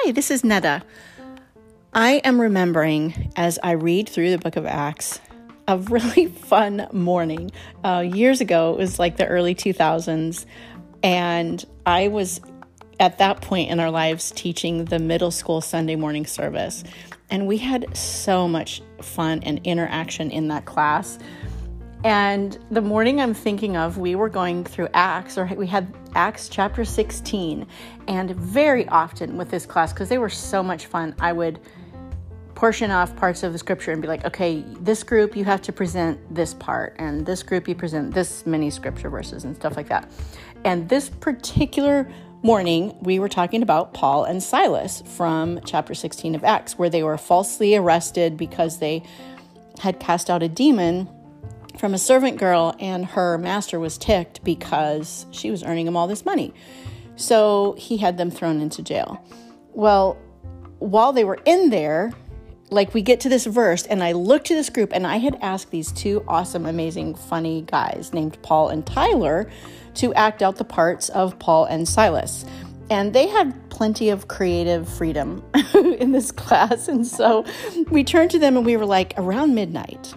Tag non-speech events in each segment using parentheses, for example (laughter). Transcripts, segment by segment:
Hi, this is Netta. I am remembering as I read through the book of Acts a really (laughs) fun morning. Uh, years ago, it was like the early 2000s, and I was at that point in our lives teaching the middle school Sunday morning service. And we had so much fun and interaction in that class. And the morning I'm thinking of, we were going through Acts, or we had Acts chapter 16. And very often with this class, because they were so much fun, I would portion off parts of the scripture and be like, okay, this group you have to present this part, and this group you present this many scripture verses and stuff like that. And this particular morning, we were talking about Paul and Silas from chapter 16 of Acts, where they were falsely arrested because they had cast out a demon from a servant girl, and her master was ticked because she was earning him all this money. So he had them thrown into jail. Well, while they were in there, like we get to this verse, and I look to this group, and I had asked these two awesome, amazing, funny guys named Paul and Tyler to act out the parts of Paul and Silas. And they had plenty of creative freedom (laughs) in this class. And so we turned to them and we were like, around midnight,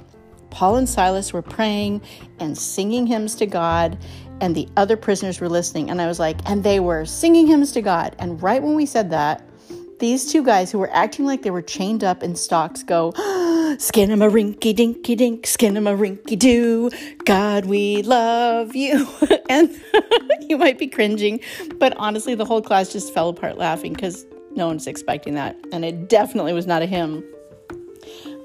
Paul and Silas were praying and singing hymns to God, and the other prisoners were listening. And I was like, and they were singing hymns to God. And right when we said that, these two guys who were acting like they were chained up in stocks go, (gasps) Skin em a rinky dinky dink, skin em a rinky doo. God, we love you. (laughs) and (laughs) you might be cringing, but honestly, the whole class just fell apart laughing because no one's expecting that. And it definitely was not a hymn,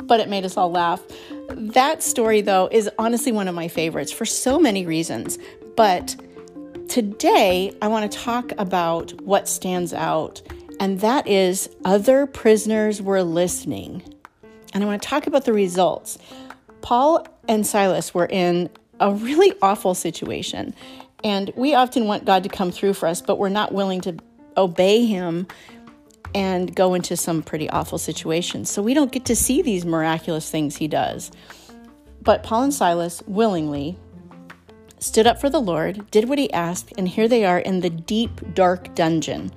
but it made us all laugh. That story, though, is honestly one of my favorites for so many reasons. But today, I want to talk about what stands out, and that is other prisoners were listening. And I want to talk about the results. Paul and Silas were in a really awful situation. And we often want God to come through for us, but we're not willing to obey Him and go into some pretty awful situations. So we don't get to see these miraculous things he does. But Paul and Silas willingly stood up for the Lord, did what he asked, and here they are in the deep, dark dungeon.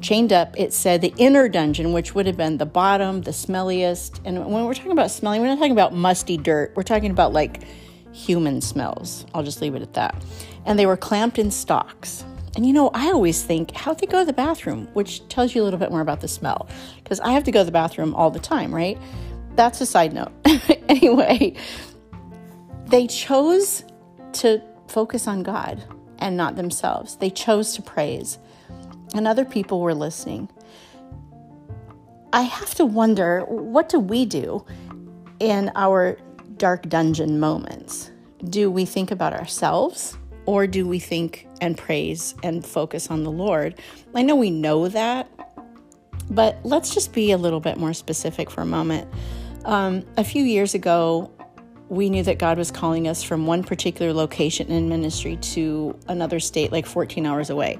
Chained up, it said the inner dungeon, which would have been the bottom, the smelliest. And when we're talking about smelly, we're not talking about musty dirt. We're talking about like human smells. I'll just leave it at that. And they were clamped in stocks. And you know, I always think, how'd they go to the bathroom? Which tells you a little bit more about the smell. Because I have to go to the bathroom all the time, right? That's a side note. (laughs) anyway, they chose to focus on God and not themselves. They chose to praise, and other people were listening. I have to wonder what do we do in our dark dungeon moments? Do we think about ourselves? Or do we think and praise and focus on the Lord? I know we know that, but let's just be a little bit more specific for a moment. Um, a few years ago, we knew that God was calling us from one particular location in ministry to another state, like 14 hours away.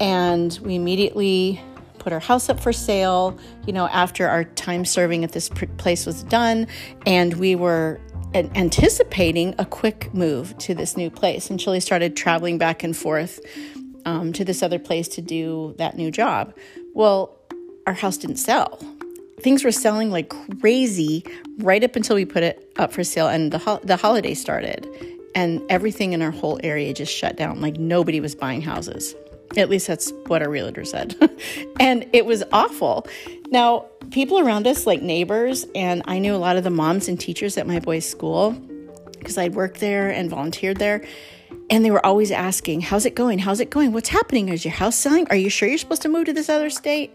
And we immediately put our house up for sale, you know, after our time serving at this place was done. And we were anticipating a quick move to this new place And he started traveling back and forth um, to this other place to do that new job. Well, our house didn't sell. Things were selling like crazy right up until we put it up for sale, and the ho- the holiday started, and everything in our whole area just shut down. Like nobody was buying houses. At least that's what our realtor said. (laughs) and it was awful. Now, people around us, like neighbors, and I knew a lot of the moms and teachers at my boys' school because I'd worked there and volunteered there. And they were always asking, How's it going? How's it going? What's happening? Is your house selling? Are you sure you're supposed to move to this other state?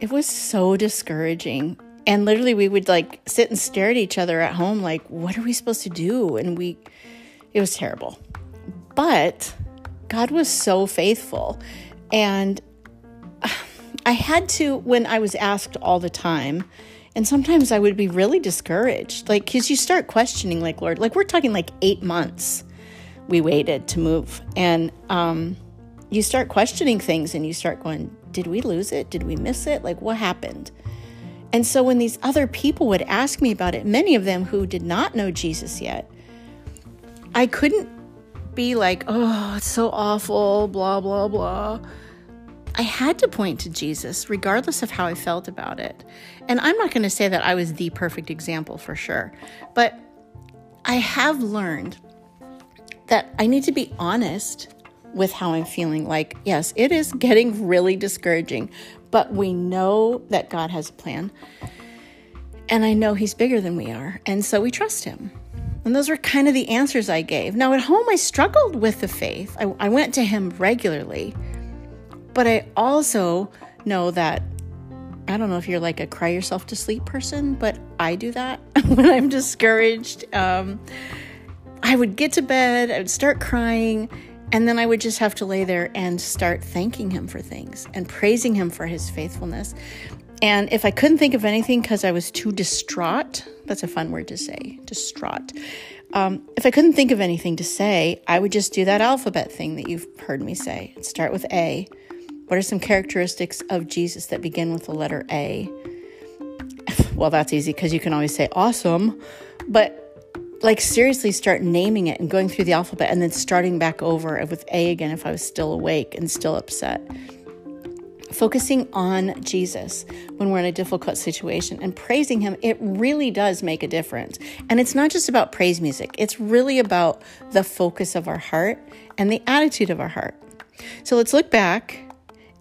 It was so discouraging. And literally, we would like sit and stare at each other at home, like, What are we supposed to do? And we, it was terrible. But God was so faithful. And I had to, when I was asked all the time, and sometimes I would be really discouraged, like, because you start questioning, like, Lord, like, we're talking like eight months we waited to move. And um, you start questioning things and you start going, did we lose it? Did we miss it? Like, what happened? And so when these other people would ask me about it, many of them who did not know Jesus yet, I couldn't be like, oh, it's so awful, blah, blah, blah. I had to point to Jesus, regardless of how I felt about it. And I'm not going to say that I was the perfect example for sure, but I have learned that I need to be honest with how I'm feeling. Like, yes, it is getting really discouraging, but we know that God has a plan. And I know He's bigger than we are. And so we trust Him. And those were kind of the answers I gave. Now, at home, I struggled with the faith. I, I went to Him regularly. But I also know that I don't know if you're like a cry yourself to sleep person, but I do that (laughs) when I'm discouraged. Um, I would get to bed, I would start crying, and then I would just have to lay there and start thanking him for things and praising him for his faithfulness. And if I couldn't think of anything because I was too distraught, that's a fun word to say, distraught. Um, if I couldn't think of anything to say, I would just do that alphabet thing that you've heard me say. Start with A. What are some characteristics of Jesus that begin with the letter A? Well, that's easy because you can always say awesome, but like seriously start naming it and going through the alphabet and then starting back over with A again if I was still awake and still upset. Focusing on Jesus when we're in a difficult situation and praising Him, it really does make a difference. And it's not just about praise music, it's really about the focus of our heart and the attitude of our heart. So let's look back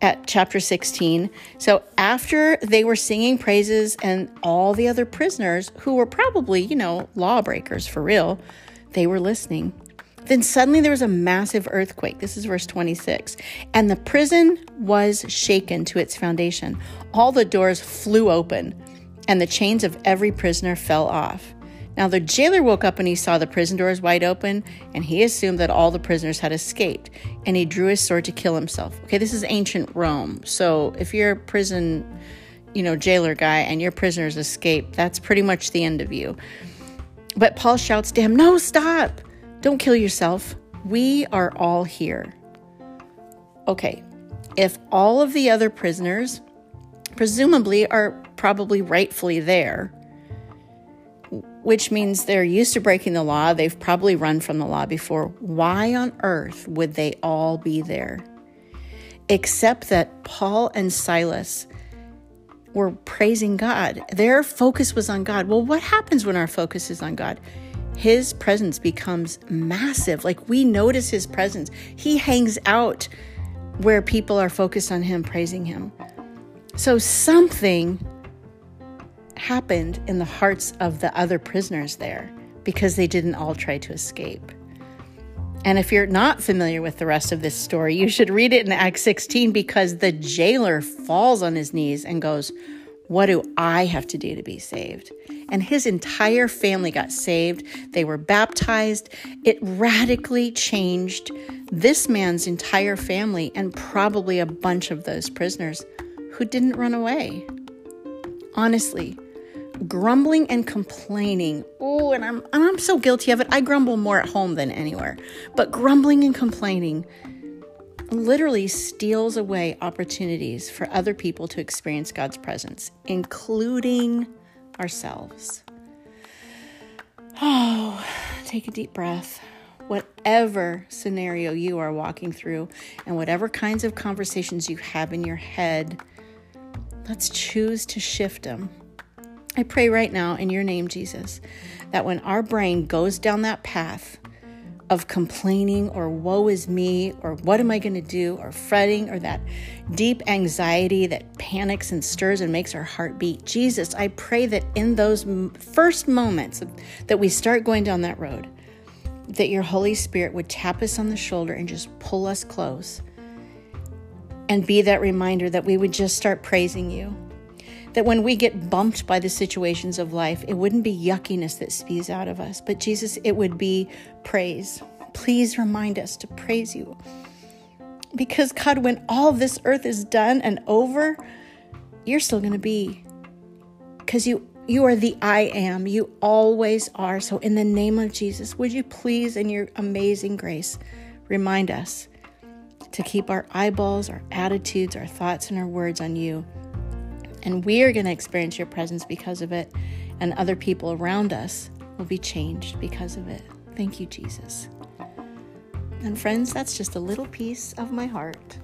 at chapter 16. So after they were singing praises and all the other prisoners who were probably, you know, lawbreakers for real, they were listening. Then suddenly there was a massive earthquake. This is verse 26. And the prison was shaken to its foundation. All the doors flew open, and the chains of every prisoner fell off. Now the jailer woke up and he saw the prison doors wide open, and he assumed that all the prisoners had escaped, and he drew his sword to kill himself. Okay, this is ancient Rome. So if you're a prison, you know, jailer guy and your prisoners escape, that's pretty much the end of you. But Paul shouts to him, No, stop! Don't kill yourself. We are all here. Okay, if all of the other prisoners, presumably, are probably rightfully there, which means they're used to breaking the law. They've probably run from the law before. Why on earth would they all be there? Except that Paul and Silas were praising God. Their focus was on God. Well, what happens when our focus is on God? His presence becomes massive. Like we notice his presence. He hangs out where people are focused on him, praising him. So something happened in the hearts of the other prisoners there because they didn't all try to escape. And if you're not familiar with the rest of this story, you should read it in Acts 16 because the jailer falls on his knees and goes, What do I have to do to be saved? And his entire family got saved. They were baptized. It radically changed this man's entire family and probably a bunch of those prisoners who didn't run away. Honestly, grumbling and complaining. Oh, and I'm and I'm so guilty of it. I grumble more at home than anywhere. But grumbling and complaining literally steals away opportunities for other people to experience God's presence, including ourselves. Oh, take a deep breath. Whatever scenario you are walking through and whatever kinds of conversations you have in your head, let's choose to shift them I pray right now in your name, Jesus, that when our brain goes down that path of complaining or woe is me or what am I going to do or fretting or that deep anxiety that panics and stirs and makes our heart beat, Jesus, I pray that in those first moments that we start going down that road, that your Holy Spirit would tap us on the shoulder and just pull us close and be that reminder that we would just start praising you that when we get bumped by the situations of life, it wouldn't be yuckiness that spews out of us, but Jesus, it would be praise. Please remind us to praise you. Because, God, when all this earth is done and over, you're still going to be. Because you you are the I am. You always are. So, in the name of Jesus, would you please, in your amazing grace, remind us to keep our eyeballs, our attitudes, our thoughts, and our words on you and we are going to experience your presence because of it, and other people around us will be changed because of it. Thank you, Jesus. And friends, that's just a little piece of my heart.